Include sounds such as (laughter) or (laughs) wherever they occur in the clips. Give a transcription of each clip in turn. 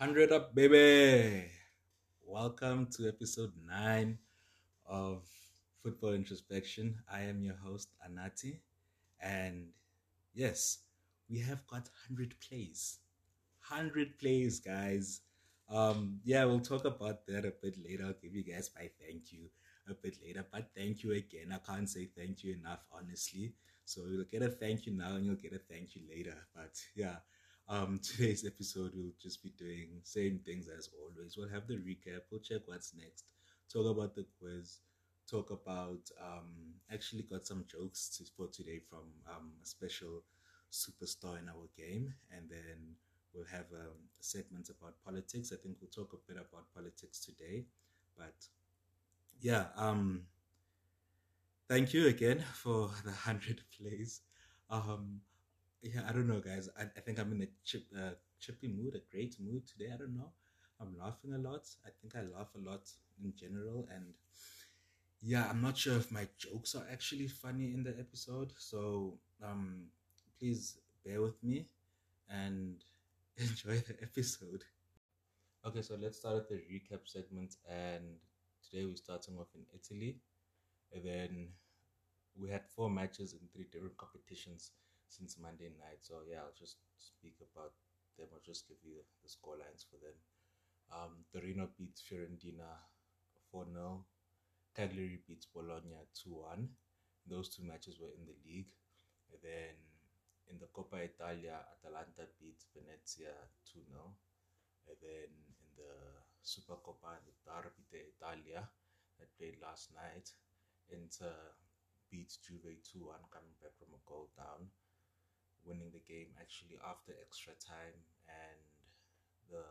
100 up, baby. Welcome to episode 9 of Football Introspection. I am your host, Anati. And yes, we have got 100 plays. 100 plays, guys. Um, yeah, we'll talk about that a bit later. I'll give you guys my thank you a bit later. But thank you again. I can't say thank you enough, honestly. So you'll get a thank you now and you'll get a thank you later. But yeah, um, (laughs) today's episode we'll just be doing same things as always. We'll have the recap. We'll check what's next. Talk about the quiz. Talk about um, actually got some jokes to, for today from um, a special superstar in our game, and then we'll have um, a segment about politics. I think we'll talk a bit about politics today, but yeah, um, thank you again for the (laughs) hundred plays. Um, yeah, I don't know, guys. I, I think I'm in a chip, uh, chippy mood, a great mood today. I don't know. I'm laughing a lot. I think I laugh a lot in general, and yeah, I'm not sure if my jokes are actually funny in the episode. So um, please bear with me and (laughs) enjoy the episode. Okay, so let's start with the recap segment, and today we're starting off in Italy, and then we had four matches in three different competitions since Monday night. So yeah, I'll just speak about them. I'll just give you the score lines for them. Um, Torino beats Fiorentina 4 0. Cagliari beats Bologna 2 1. Those two matches were in the league. And then in the Coppa Italia, Atalanta beats Venezia 2 0. And then in the Supercoppa, the Derby d'Italia that played last night, Inter beats Juve 2 1, coming back from a goal down winning the game actually after extra time, and the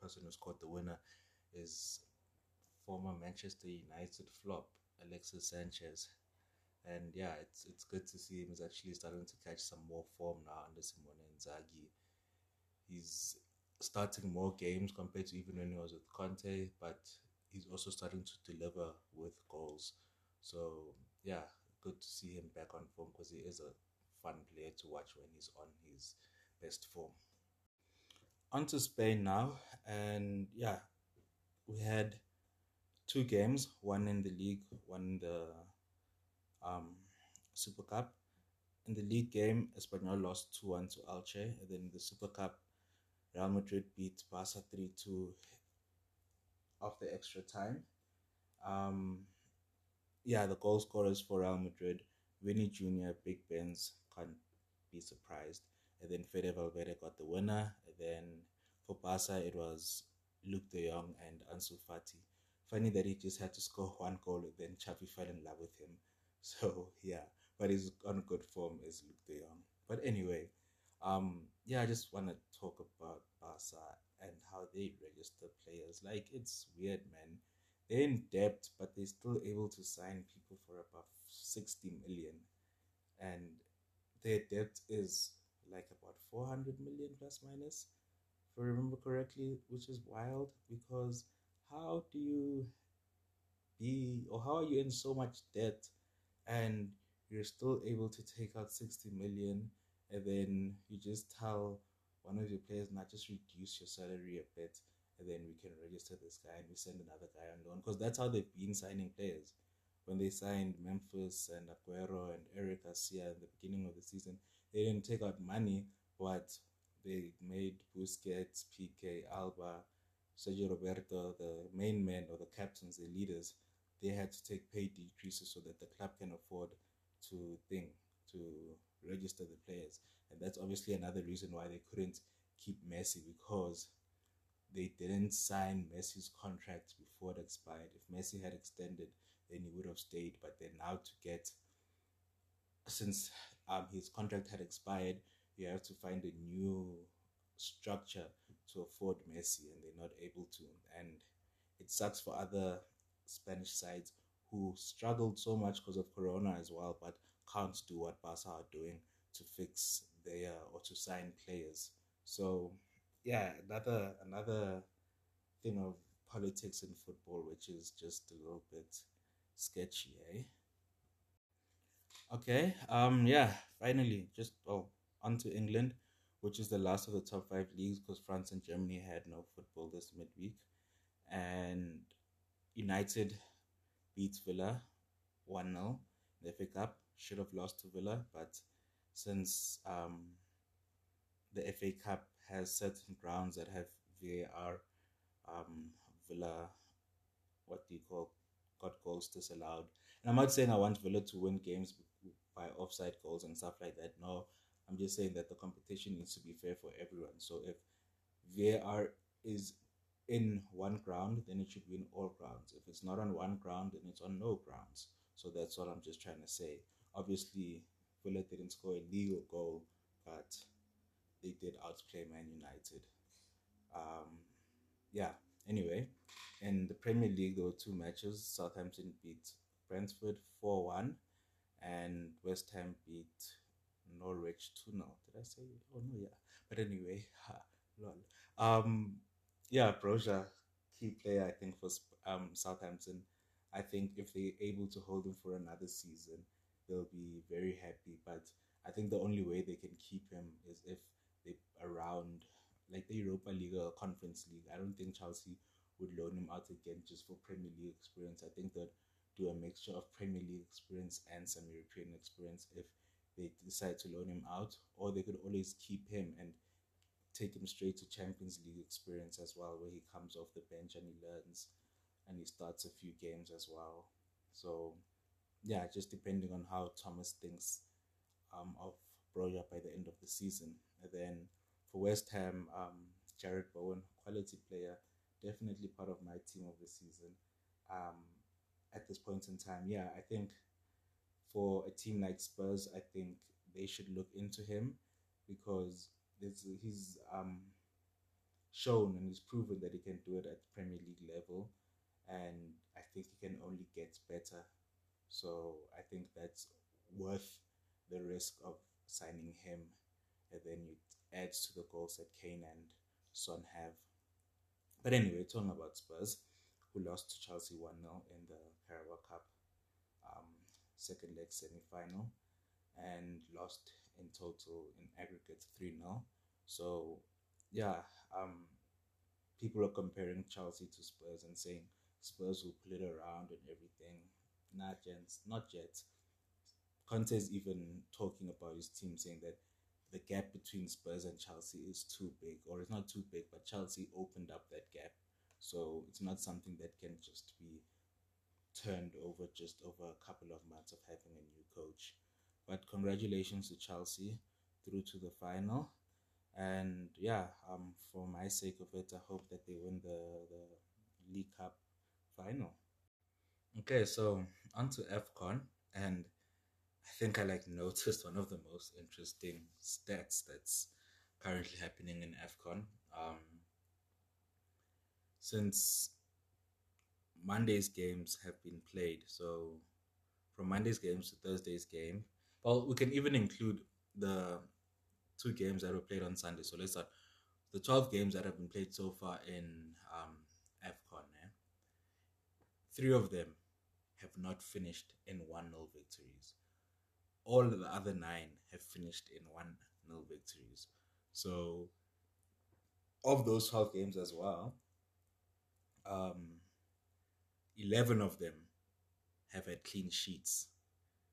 person who scored the winner is former Manchester United flop Alexis Sanchez. And yeah, it's it's good to see him. He's actually starting to catch some more form now under Simone Inzaghi. He's starting more games compared to even when he was with Conte, but he's also starting to deliver with goals. So yeah, good to see him back on form because he is a fun player to watch when he's on his best form. On to Spain now, and yeah, we had two games, one in the league, one in the um, Super Cup. In the league game, Espanyol lost 2 1 to Elche. and then in the Super Cup, Real Madrid beat Barca 3 2 after extra time. Um, yeah, the goal scorers for Real Madrid, Vinny Jr., Big Benz, can't be surprised. And then Fede Valverde got the winner. And then for Barca, it was Luuk de Jong and Ansu Fati. Funny that he just had to score one goal then Xavi fell in love with him. (laughs) So yeah, but he's on good form as Luuk de Jong. But anyway, um, yeah, I just want to talk about Barca and how they register players. Like it's weird, man. They're in debt, but they're still able to sign people for about sixty million, and their debt is like about 400 million plus minus, if I remember correctly, which is wild because how do you be or how are you in so much debt and you're still able to take out 60 million and then you just tell one of your players not just reduce your salary a bit and then we can register this guy and we send another guy on loan because that's how they've been signing players when they signed Memphis and Aguero and Eric Garcia at the beginning of the season, they didn't take out money, but they made Busquets, Piqué, Alba, Sergio Roberto, the main men or the captains, the leaders, they had to take pay decreases so that the club can afford to think to register the players. And that's obviously another reason why they couldn't keep Messi because they didn't sign Messi's contract before it expired. If Messi had extended, then he would have stayed. But then now to get, since um, his contract had expired, you have to find a new structure to afford Messi, and they're not able to. And it sucks for other Spanish sides who struggled so much because of Corona as well, but can't do what Barca are doing to fix their or to sign players. So yeah, another another thing of politics in football, which is just a little bit sketchy, eh? Okay, um, yeah, finally, just oh, on to England. which is the last of the top five leagues because France and Germany had no football this midweek. And United beat Villa 1 0 the FA Cup. Should have lost to Villa, but since um, the FA Cup has certain grounds that have VAR, um, Villa, what do you call, got goals disallowed. And I'm not saying I want Villa to win games by offside goals and stuff like that. No, I'm just saying that the competition needs to be fair for everyone. So if VAR is in one ground, then it should be in all grounds. If it's not on one ground, then it's on no grounds. So that's what I'm just trying to say. Obviously, Villa didn't score a legal goal, but they did outplay Man United. Um, yeah. Anyway, in the Premier League, there were two matches. Southampton beat Brentford 4 1, and West Ham beat Norwich 2 0. Did I say? Oh, no, yeah. But anyway, (laughs) lol. Um, yeah, Broja, key player, I think, for um, Southampton. I think if they're able to hold him for another season, they'll be very happy. But I think the only way they can keep him is if they around like the Europa League or Conference League. I don't think Chelsea would loan him out again just for Premier League experience. I think they'd do a mixture of Premier League experience and some European experience if they decide to loan him out, or they could always keep him and take him straight to Champions League experience as well, where he comes off the bench and he learns and he starts a few games as well. So, yeah, just depending on how Thomas thinks um, of Broja by the end of the season. And then for West Ham, um, Jarrod Bowen, quality player, definitely part of my team of the season. Um, at this point in time, yeah, I think for a team like Spurs, I think they should look into him because he's um, shown and he's proven that he can do it at Premier League level and I think he can only get better. So I think that's worth the risk of signing him, and then it adds to the goals that Kane and Son have. But anyway, talking about Spurs, who lost to Chelsea 1 0 in the Carabao Cup um, second leg semi final and lost in total in aggregate 3 0. So, yeah, um, people are comparing Chelsea to Spurs and saying Spurs will pull it around and everything. Not yet, not yet. Conte is even talking about his team, saying that the gap between Spurs and Chelsea is too big, or it's not too big, but Chelsea opened up that gap. So it's not something that can just be turned over just over a couple of months of having a new coach. But congratulations to Chelsea through to the final. And yeah, um, for my sake of it, I hope that they win the, the League Cup final. Okay, so on to AFCON, and I think I like noticed one of the most interesting stats that's currently happening in AFCON. Um, since Monday's games have been played, so from Monday's games to Thursday's game, well, we can even include the two games that were played on Sunday. So let's start the 12 games that have been played so far in um, AFCON. Three of them have not finished in 1 0 victories. All the other nine have finished in 1 0 victories. So, of those 12 games as well, um, 11 of them have had clean sheets.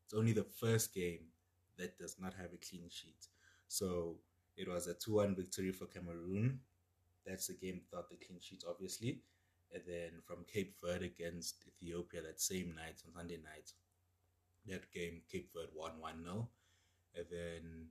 It's only the first game that does not have a clean sheet. So, it was a 2 1 victory for Cameroon. That's the game without the clean sheet, obviously and then from Cape Verde against Ethiopia that same night on Sunday night. That game, Cape Verde won 1 0. And then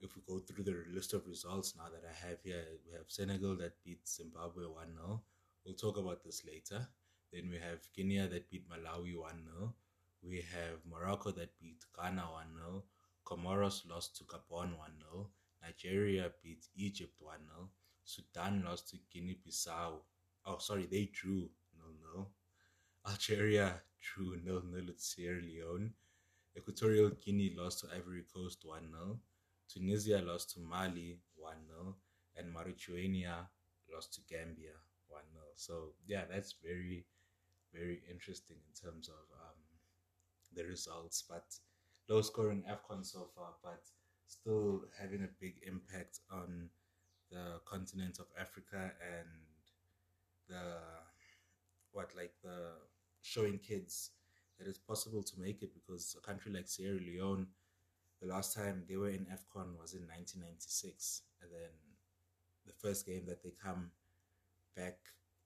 if we go through the list of results now that I have here, we have Senegal that beat Zimbabwe 1 0. We'll talk about this later. Then we have Guinea that beat Malawi 1 0. We have Morocco that beat Ghana 1 0. Comoros lost to Gabon 1 0. Nigeria beat Egypt 1 0. Sudan lost to Guinea Bissau oh sorry, they drew nil nil. Algeria drew nil nil at Sierra Leone. Equatorial Guinea lost to Ivory Coast 1 0. Tunisia lost to Mali 1 0. And Mauritania lost to Gambia 1 0. So, yeah, that's very, very interesting in terms of um, the results. But low scoring AFCON so far. But still having a big impact on the continent of Africa and the what like the showing kids that it's possible to make it because a country like Sierra Leone, the last time they were in AFCON was in 1996, and then the first game that they come back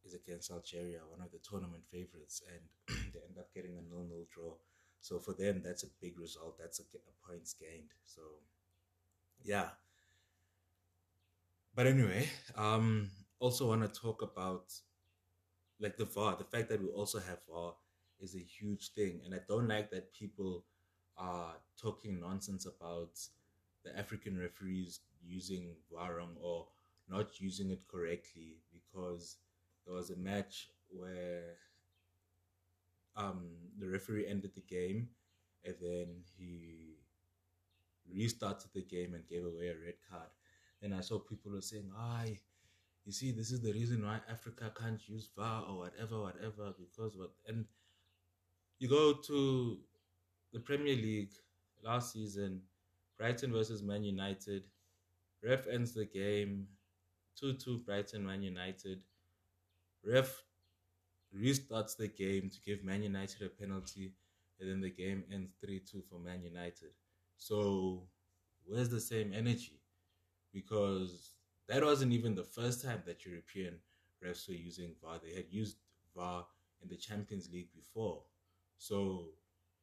is against Algeria, one of the tournament favorites, and (clears throat) they end up getting a nil-nil draw. So for them, that's a big result. That's a, a points gained. So yeah. But anyway, um, also want to talk about like the VAR. The fact that we also have VAR is a huge thing, and I don't like that people are talking nonsense about the African referees using VAR or not using it correctly because there was a match where um, the referee ended the game and then he restarted the game and gave away a red card. And I saw people were saying, "Ah, you see, this is the reason why Africa can't use VAR or whatever, whatever, because what." And you go to the Premier League last season, Brighton versus Man United. Ref ends the game 2 2 Brighton Man United. Ref restarts the game to give Man United a penalty, and then the game ends 3 2 for Man United. So, where's the same energy? Because that wasn't even the first time that European refs were using VAR. They had used VAR in the Champions League before. So,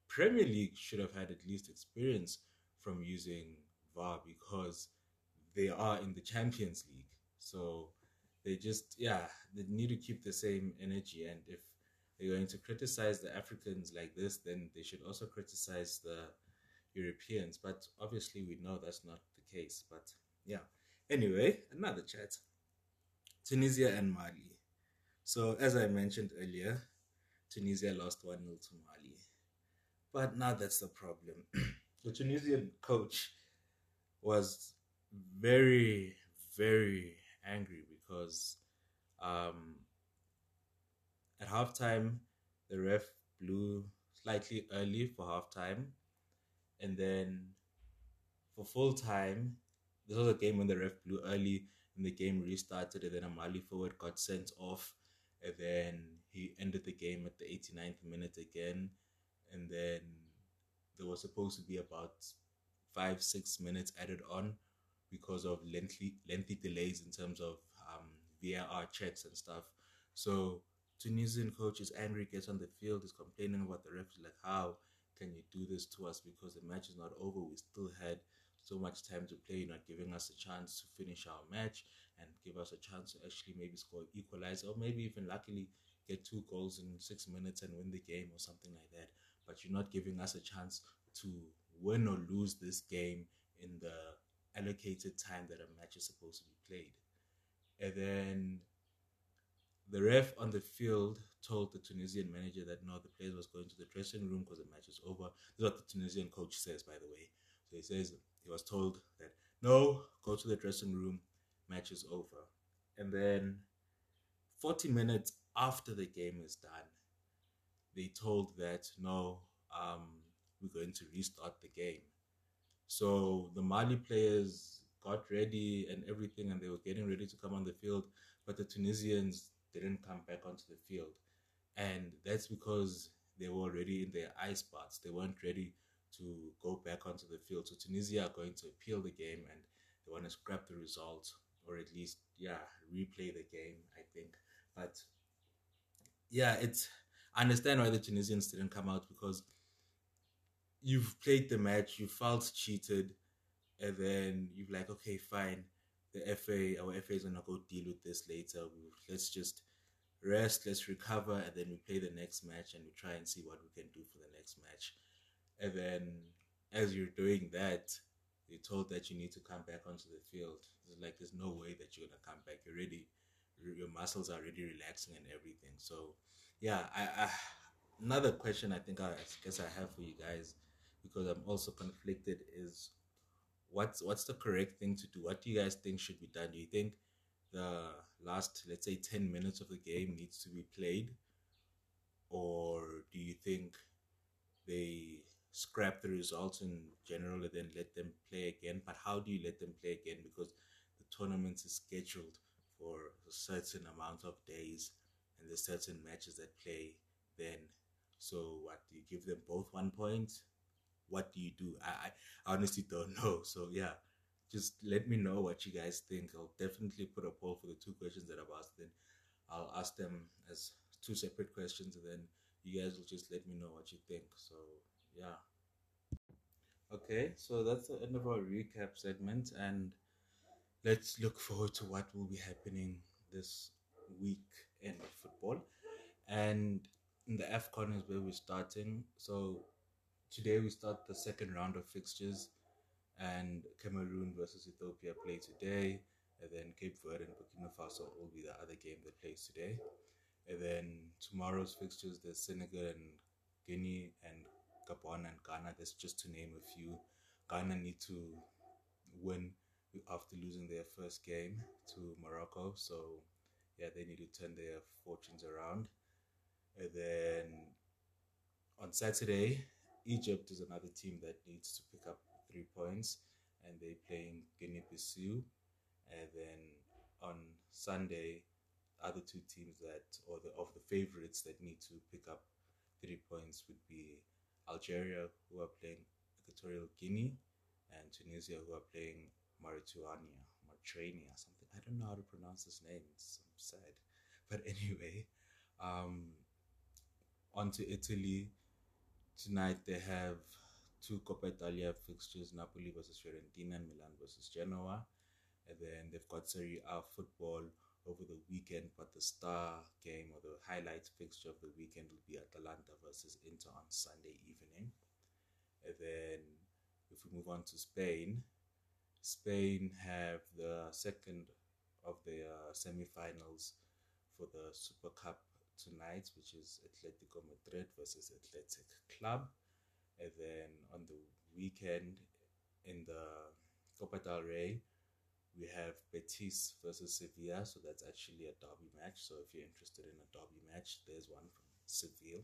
Premier League should have had at least experience from using VAR because they are in the Champions League. So they just, yeah, they need to keep the same energy. And if they're going to criticize the Africans like this, then they should also criticize the Europeans. But obviously, we know that's not the case. But yeah. Anyway, another chat Tunisia and Mali. So, as I mentioned earlier, Tunisia lost 1 0 to Mali. But now that's the problem. (clears throat) the Tunisian coach was very, very angry because um, at halftime the ref blew slightly early for halftime, and then for full time, this was a game when the ref blew early and the game restarted, and then a Mali forward got sent off, and then he ended the game at the 89th minute again, and then there was supposed to be about five six minutes added on because of lengthy lengthy delays in terms of um, VAR checks and stuff. So Tunisian coach is angry, gets on the field, is complaining about the referee, like how can you do this to us because the match is not over. We still had so much time to play, You're not giving us a chance to finish our match and give us a chance to actually maybe score equalize or maybe even luckily get two goals in six minutes and win the game or something like that. But you're not giving us a chance to win or lose this game in the allocated time that a match is supposed to be played. And then the ref on the field told the Tunisian manager that no, the players was going to the dressing room because the match is over. This is what the Tunisian coach says, by the way. So he says he was told that no, go to the dressing room, match is over. And then 40 minutes after the game is done, they told that no, um, we're going to restart the game. So the Mali players got ready and everything, and they were getting ready to come on the field, but the Tunisians didn't come back onto the field. And that's because they were already in their ice baths. They weren't ready to go back onto the field. So Tunisia are going to appeal the game and they want to scrap the result or at least, yeah, replay the game, I think. But yeah, it's I understand why the Tunisians didn't come out because you've played the match, you felt cheated, and then you're like, okay, fine. The FA, our FA is gonna go deal with this later. Let's just rest, let's recover, and then we play the next match and we try and see what we can do for the next match. And then as you're doing that, you're told that you need to come back onto the field. It's like there's no way that you're gonna come back. You're ready. Your muscles are already relaxing and everything. So, yeah. I, I another question I think I, I guess I have for you guys because I'm also conflicted is what's what's the correct thing to do? What do you guys think should be done? Do you think the last let's say 10 minutes of the game needs to be played or do you think they scrap the results in general and then let them play again. But how do you let them play again? Because the tournament is scheduled for a certain amount of days and there's certain matches that play then. So what do you give them both one point? What do you do? I, I honestly don't (laughs) know. So yeah, just let me know what you guys think. I'll definitely put a poll for the two questions that I've asked. Then I'll ask them as two separate questions, and then you guys will just let me know what you think. So yeah. Okay, so that's the end of our recap segment, and let's look forward to what will be happening this week in football. And in the AFCON is where we're starting. So today we start the second round of fixtures, and Cameroon versus Ethiopia play today, and then Cape Verde and Burkina Faso will be the other game that plays today. And then tomorrow's fixtures, there's Senegal and Guinea and Gabon and Ghana. That's just to name a few. Ghana need to win after losing their first game to Morocco. So, yeah, they need to turn their fortunes around. And then on Saturday, Egypt is another team that needs to pick up three points, and they're playing Guinea Bissau. And then on Sunday, other two teams that, or the of the favorites that need to pick up three points would be Algeria, who are playing Equatorial Guinea, and Tunisia, who are playing Mauritania, Mauritania, something. I don't know how to pronounce this name. It's sad, (laughs) but anyway, um, on to Italy. Tonight they have two Coppa Italia fixtures: Napoli versus Fiorentina and Milan versus Genoa. And then they've got Serie A football over the weekend, but the star game or the highlight fixture of the weekend will be Atalanta versus Inter on Sunday evening. And then if we move on to Spain, Spain have the second of the uh, semi-finals for the Super Cup tonight, which is Atletico Madrid versus Athletic Club. And then on the weekend in the Copa del Rey, we have Betis versus Sevilla, so that's actually a derby match. So if you're interested in a derby match, there's one from Seville.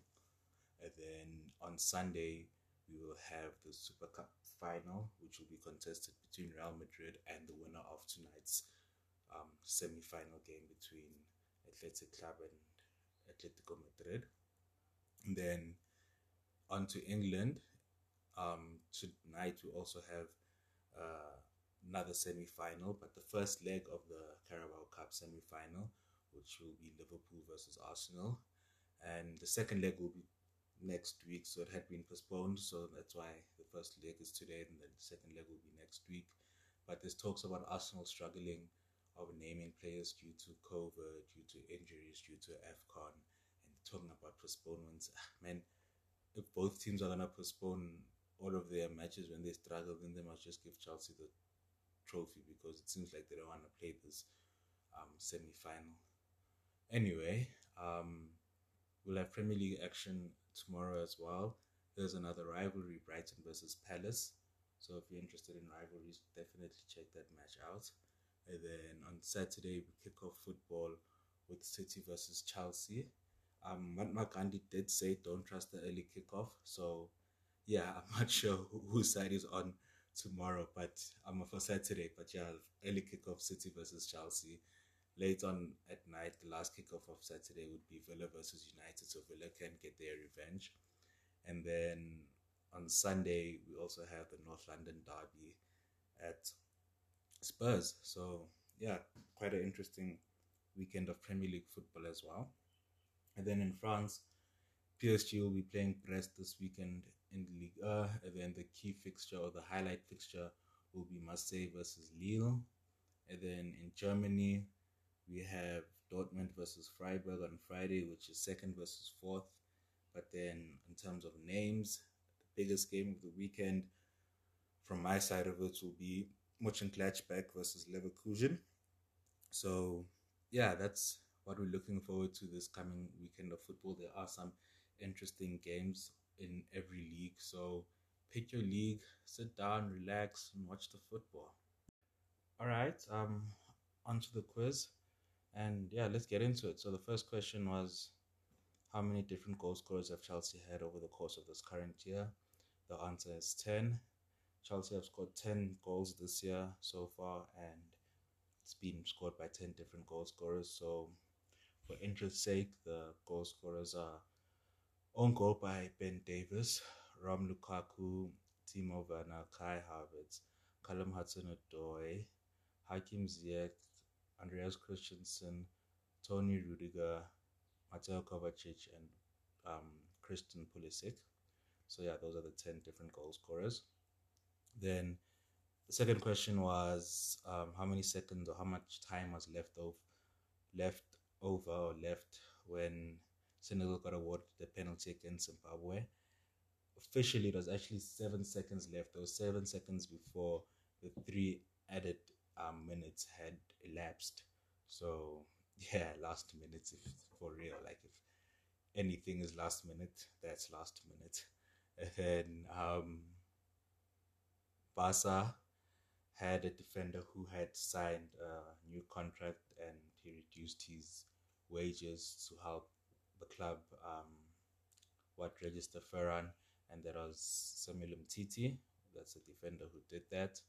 And then on Sunday, we will have the Super Cup final, which will be contested between Real Madrid and the winner of tonight's um, semi-final game between Athletic Club and Atletico Madrid. And then on to England. Um, tonight we also have uh, another semi final, but the first leg of the Carabao Cup semi final, which will be Liverpool versus Arsenal. And the second leg will be next week, so it had been postponed, so that's why the first leg is today, and the second leg will be next week. But there's talks about Arsenal struggling of naming players due to COVID, due to injuries, due to AFCON, and talking about postponements. Ah, man, if both teams are gonna postpone all of their matches when they struggle, then they must just give Chelsea the trophy because it seems like they don't want to play this um, semi final. Anyway, um, we'll have Premier League action tomorrow as well. There's another rivalry, Brighton versus Palace. So if you're interested in rivalries, definitely check that match out. And then on Saturday, we kick off football with City versus Chelsea. Um, Mahatma Gandhi did say don't trust the early kickoff. So, yeah, (laughs) I'm not sure whose side is on tomorrow, but I'm up for Saturday. But yeah, early kickoff City versus Chelsea. Late on at night, the last kickoff of Saturday would be Villa versus United, so Villa can get their revenge. And then on Sunday, we also have the North London derby at Spurs. So yeah, quite an interesting weekend of Premier League football as well. And then in France, PSG will be playing Brest this weekend in Ligue 1, uh, and then the key fixture or the highlight fixture will be Marseille versus Lille. And then in Germany, we have Dortmund versus Freiburg on Friday, which is second versus fourth. But then in terms of names, the biggest game of the weekend from my side of it will be Mönchengladbach versus Leverkusen. So yeah, that's what we're looking forward to this coming weekend of football. There are some interesting games in every league. So pick your league, sit down, relax, and watch the football. All right, um, onto the quiz, and yeah, let's get into it. So the first question was, how many different goal scorers have Chelsea had over the course of this current year? The answer is 10. Chelsea have scored 10 goals this year so far, and it's been scored by 10 different goal scorers. So, for interest's sake, the goal scorers are own goal by Ben Davies, Rom Lukaku, Timo Werner, Kai Havertz, Callum Hudson-Odoi, Hakim Ziyech, Andreas Christensen, Toni Rudiger, Mateo Kovacic, and um, Christian Pulisic. So yeah, those are the 10 different goal scorers. Then the second question was um, how many seconds or how much time was left of left over or left when Senegal got awarded the penalty against Zimbabwe. Officially, it was actually seven seconds left. There was seven seconds before the three added um, minutes had elapsed. So (laughs) yeah, last minute if for real. Like if anything is last minute, that's last minute. (laughs) And then um, Barca had a defender who had signed a new contract and he reduced his wages to help the club um, what register Ferran and that was Samuel Umtiti. That's a defender who did that.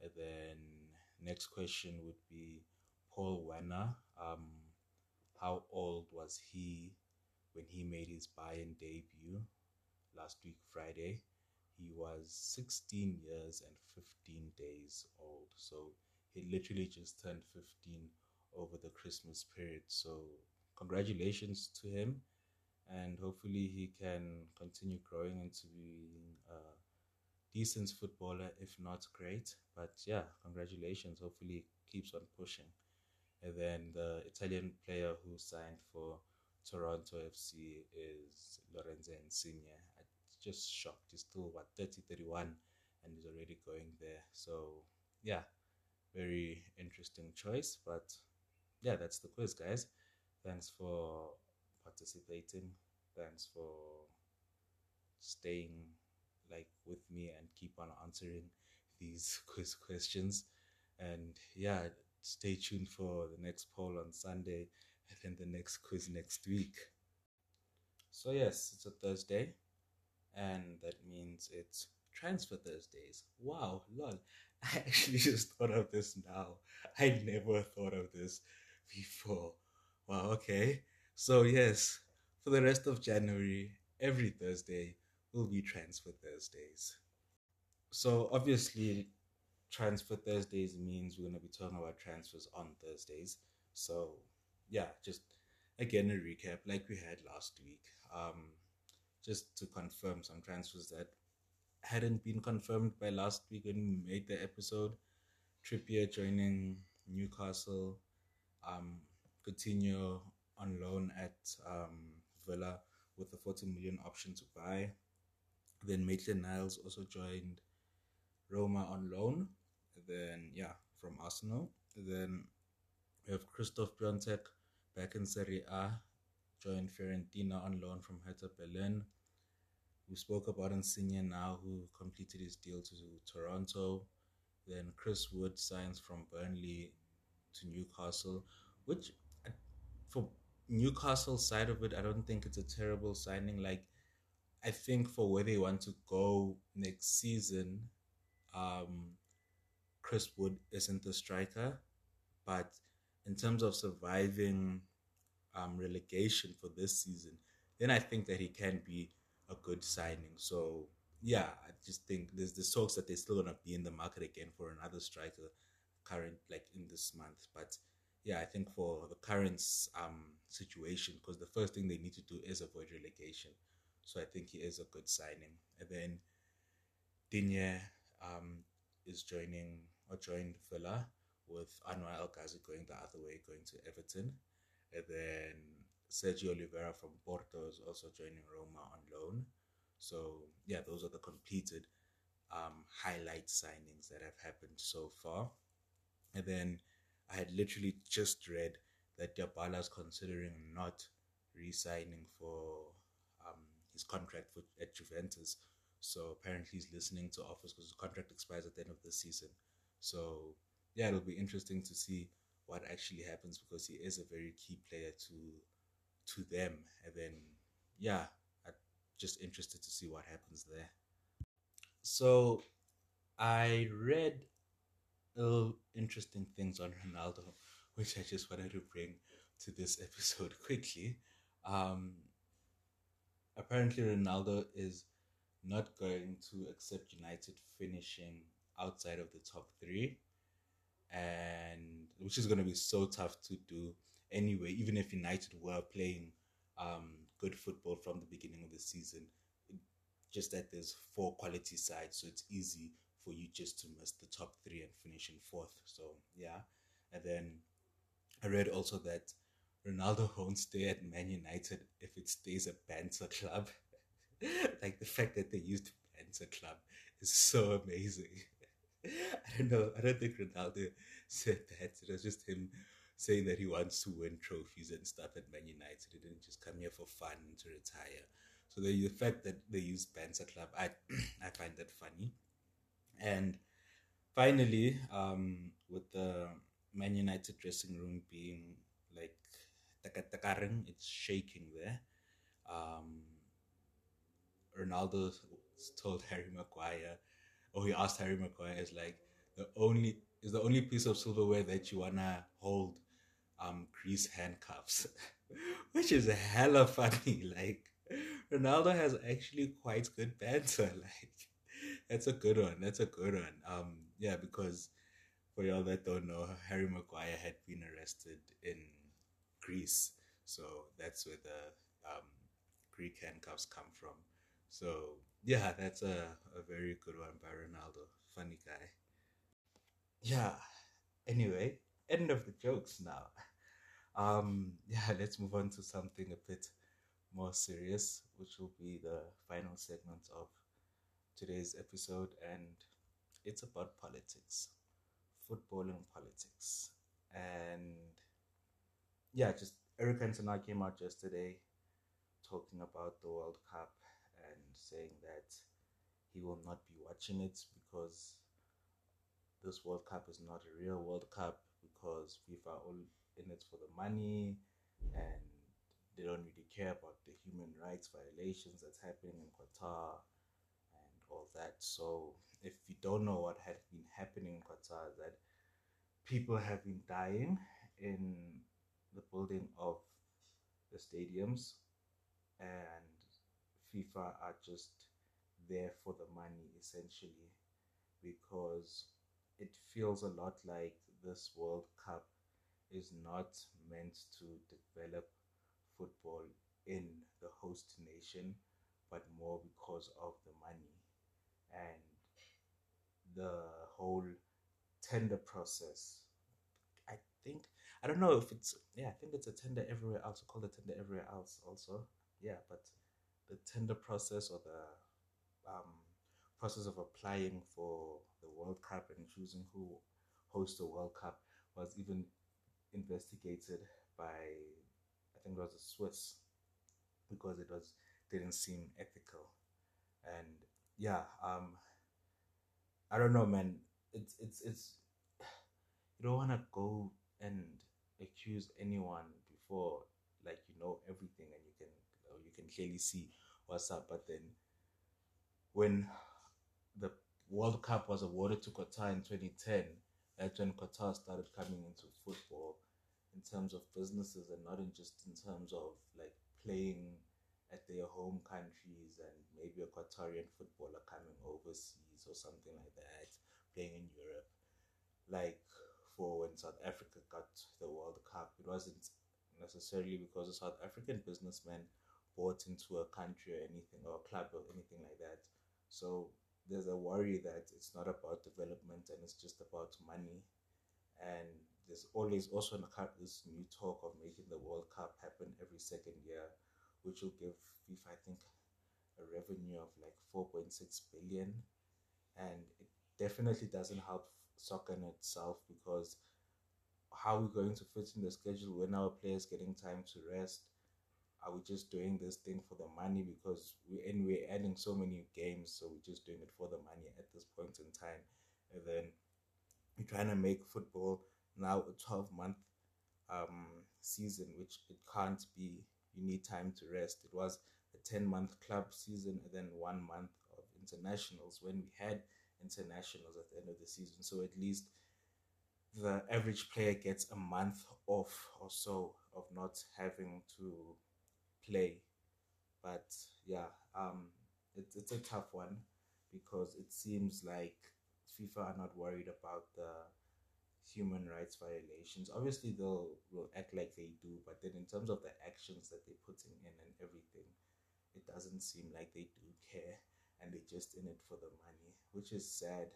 And then next question would be Paul Wanner. Um, how old was he when he made his Bayern debut last week, Friday? He was 16 years and 15 days old. So he literally just turned 15 over the Christmas period. So congratulations to him. And hopefully he can continue growing into being a decent footballer, if not great. But yeah, congratulations. Hopefully he keeps on pushing. And then the Italian player who signed for Toronto FC is Lorenzo Insigne. I'm just shocked. He's still, what, 30, 31, and he's already going there. So, yeah, very interesting choice. But yeah, that's the quiz, guys. Thanks for participating. Thanks for staying like with me and keep on answering these (laughs) quiz questions. And yeah, stay tuned for the next poll on Sunday and then the next quiz next week. So, yes, it's a Thursday, and that means it's Transfer Thursdays. Wow, lol. (laughs) I actually just thought of this now. I never thought of this before. Wow, okay. So, yes, for the rest of January, every Thursday will be Transfer Thursdays. So, obviously, transfer Thursdays means we're going to be talking about transfers on Thursdays. So, yeah, just again a recap like we had last week. Um, just to confirm some transfers that hadn't been confirmed by last week when we made the episode. Trippier joining Newcastle. Um, Coutinho on loan at um, Villa with a 40 million option to buy. Then Maitland Niles also joined Roma on loan. Then, yeah, from Arsenal. Then we have Christoph Piątek back in Serie A, joined Fiorentina on loan from Hertha Berlin. We spoke about Insigne now, who completed his deal to Toronto. Then Chris Wood signs from Burnley to Newcastle, which for Newcastle side of it, I don't think it's a terrible signing. Like, I think for where they want to go next season, um, Chris Wood isn't the striker, but in terms of surviving um, relegation for this season, then I think that he can be a good signing. So yeah, I just think there's the talks that they're still gonna be in the market again for another striker, current like in this month. But yeah, I think for the current um, situation, because the first thing they need to do is avoid relegation. So I think he is a good signing. And then Digne um, is joining or joined Villa with Anwar El Ghazi going the other way, going to Everton. And then Sergio Oliveira from Porto is also joining Roma on loan. So, yeah, those are the completed um, highlight signings that have happened so far. And then I had literally just read that Dybala is considering not re-signing for um, his contract for, at Juventus. So apparently he's listening to offers because his contract expires at the end of the season. So yeah, it'll be interesting to see what actually happens because he is a very key player to to them. And then yeah, I'm just interested to see what happens there. so I read little interesting things on Ronaldo, which I just wanted to bring to this (laughs) episode quickly. Um, apparently, Ronaldo is not going to accept United finishing outside of the top three, and which is going to be so tough to do anyway. Even if United were playing um, good football from the beginning of the season, just that there's four quality sides, so it's easy for you just to miss the top three and finish in fourth. So yeah, and then I read also that Ronaldo (laughs) won't stay at Man United if it stays a banter club. (laughs) like the fact that they used banter club is so amazing. (laughs) I don't know. I don't think Ronaldo said that. It was just him saying that he wants to win trophies and stuff at Man United. He didn't just come here for fun and to retire. So the, the fact that they use banter club, I (clears throat) I find that funny. And finally, um, with the Man United dressing room being like it's shaking there. Um, Ronaldo told Harry Maguire, or he asked Harry Maguire, is like the only is the only piece of silverware that you wanna hold um Greece handcuffs, (laughs) which is hella funny. (laughs) Like Ronaldo has actually quite good banter. (laughs) Like that's a good one. That's a good one. Um, yeah, because for y'all that don't know, Harry Maguire had been arrested in Greece, so that's where the um, Greek handcuffs come from. So yeah, that's a, a very good one by Ronaldo. Funny guy. Yeah. Anyway, end of the jokes now. Um, yeah, let's move on to something a bit more serious, which will be the final segment of today's episode, and it's about politics, football and politics. And yeah, just Eric Cantona came out yesterday talking about the World Cup and saying that he will not be watching it because this World Cup is not a real World Cup because FIFA are all in it for the money and they don't really care about the human rights violations that's happening in Qatar all that. So if you don't know what had been happening in Qatar, that people have been dying in the building of the stadiums, and FIFA are just there for the money essentially because it feels a lot like this World Cup is not meant to develop football in the host nation, but more because of the money and the whole tender process. I think I don't know if it's yeah, I think it's a tender everywhere else. Call it tender everywhere else also. Yeah, but the tender process or the um, process of applying for the World Cup and choosing who hosts the World Cup was even investigated by I think it was a Swiss because it was didn't seem ethical and yeah, um, I don't know, man. It's it's it's you don't want to go and accuse anyone before like you know everything and you can you can clearly see what's up. But then when the World Cup was awarded to Qatar in 2010, that's when Qatar started coming into football in terms of businesses and not in just in terms of like playing at their home countries and maybe a Qatarian footballer coming overseas or something like that, playing in Europe. Like for when South Africa got the World Cup, it wasn't necessarily because a South African businessman bought into a country or anything or a club or anything like that. So there's a worry that it's not about development and it's just about money. And there's always also this new talk of making the World Cup happen every second year which will give FIFA, I think, a revenue of like 4.6 billion. And it definitely doesn't help soccer in itself because how are we going to fit in the schedule when our players getting time to rest? Are we just doing this thing for the money because we and we're adding so many games, so we're just doing it for the money at this point in time, and then we're trying to make football now a 12 month um, season, which it can't be you need time to rest. It was a 10 month club season and then one month of internationals when we had internationals at the end of the season. So at least the average player gets a month off or so of not having to play. But yeah, um, it, it's a tough one because it seems like FIFA are not worried about the human rights violations. Obviously, they'll will act like they do, but then in terms of the actions that they're putting in and everything, it doesn't seem like they do care, and they're just in it for the money, which is sad,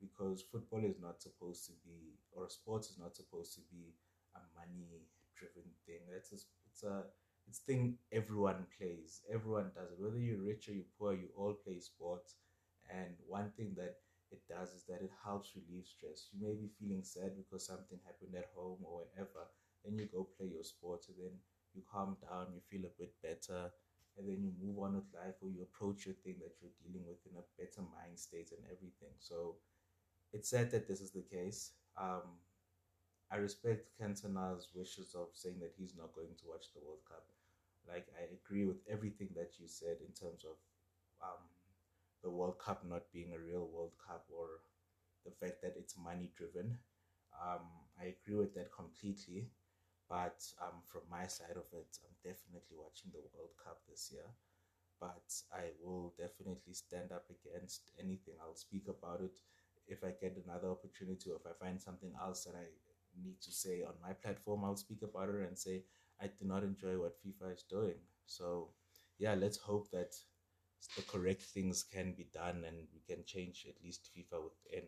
because football is not supposed to be, or sports is not supposed to be a money-driven thing. That's a, it's a it's thing everyone plays. Everyone does it. Whether you're rich or you're poor, you all play sports. And one thing that it does is that it helps relieve stress. You may be feeling sad because something happened at home or whatever. Then you go play your sport and then you calm down, you feel a bit better, and then you move on with life or you approach your thing that you're dealing with in a better mind state and everything. So it's sad that this is the case. Um, I respect Cantona's wishes of saying that he's not going to watch the World Cup. Like I agree with everything that you said in terms of um, the World Cup not being a real World Cup or the fact that it's money driven. Um, I agree with that completely. But um, from my side of it, I'm definitely watching the World Cup this year. But I will definitely stand up against anything. I'll speak about it if I get another opportunity or if I find something else that I need to say on my platform. I'll speak about it and say I do not enjoy what FIFA is doing. So, yeah, let's hope that the correct things can be done and we can change at least FIFA within.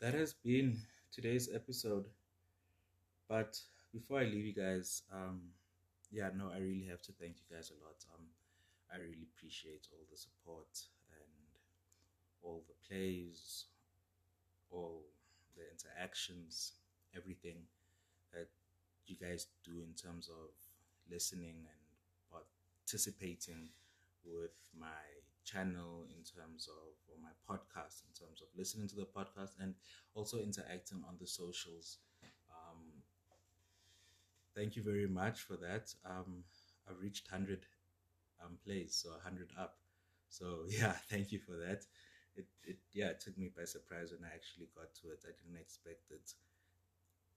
That has been today's episode. But before I leave you guys, um, yeah, no, I really have to thank you guys a lot. Um, I really appreciate all the support and all the plays, all the interactions, everything that you guys do in terms of listening and participating with my channel in terms of or my podcast in terms of listening to the podcast and also interacting on the socials. Um, thank you very much for that. Um, i've reached 100 um, plays so 100 up. So (laughs) yeah thank you for that. It, it yeah it took me by surprise when i actually got to it. I didn't expect it.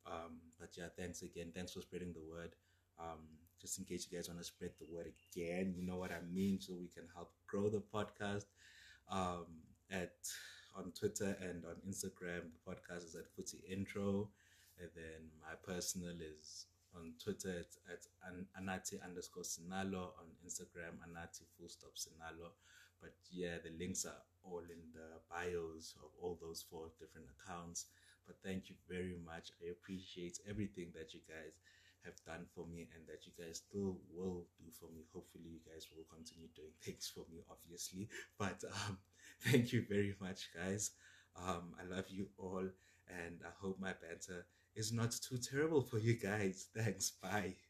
Um, but yeah thanks again. Thanks for spreading the word. Um, just in case you guys want to spread the word again, you know what I mean, so we can help grow the podcast. Um, at on Twitter and on Instagram, the podcast is at Footy Intro, and then my personal is on Twitter it's at Anati underscore Sinalo, on Instagram Anati full stop Sinalo. But yeah, the links are all in the bios of all those four different accounts. But thank you very much. I appreciate everything that you guys have done for me and that you guys still will do for me. Hopefully, you guys will continue doing (laughs) things for me, obviously. But um, (laughs) thank you very much, guys. Um, I love you all, and I hope my banter is not too terrible for you guys. Thanks. Bye.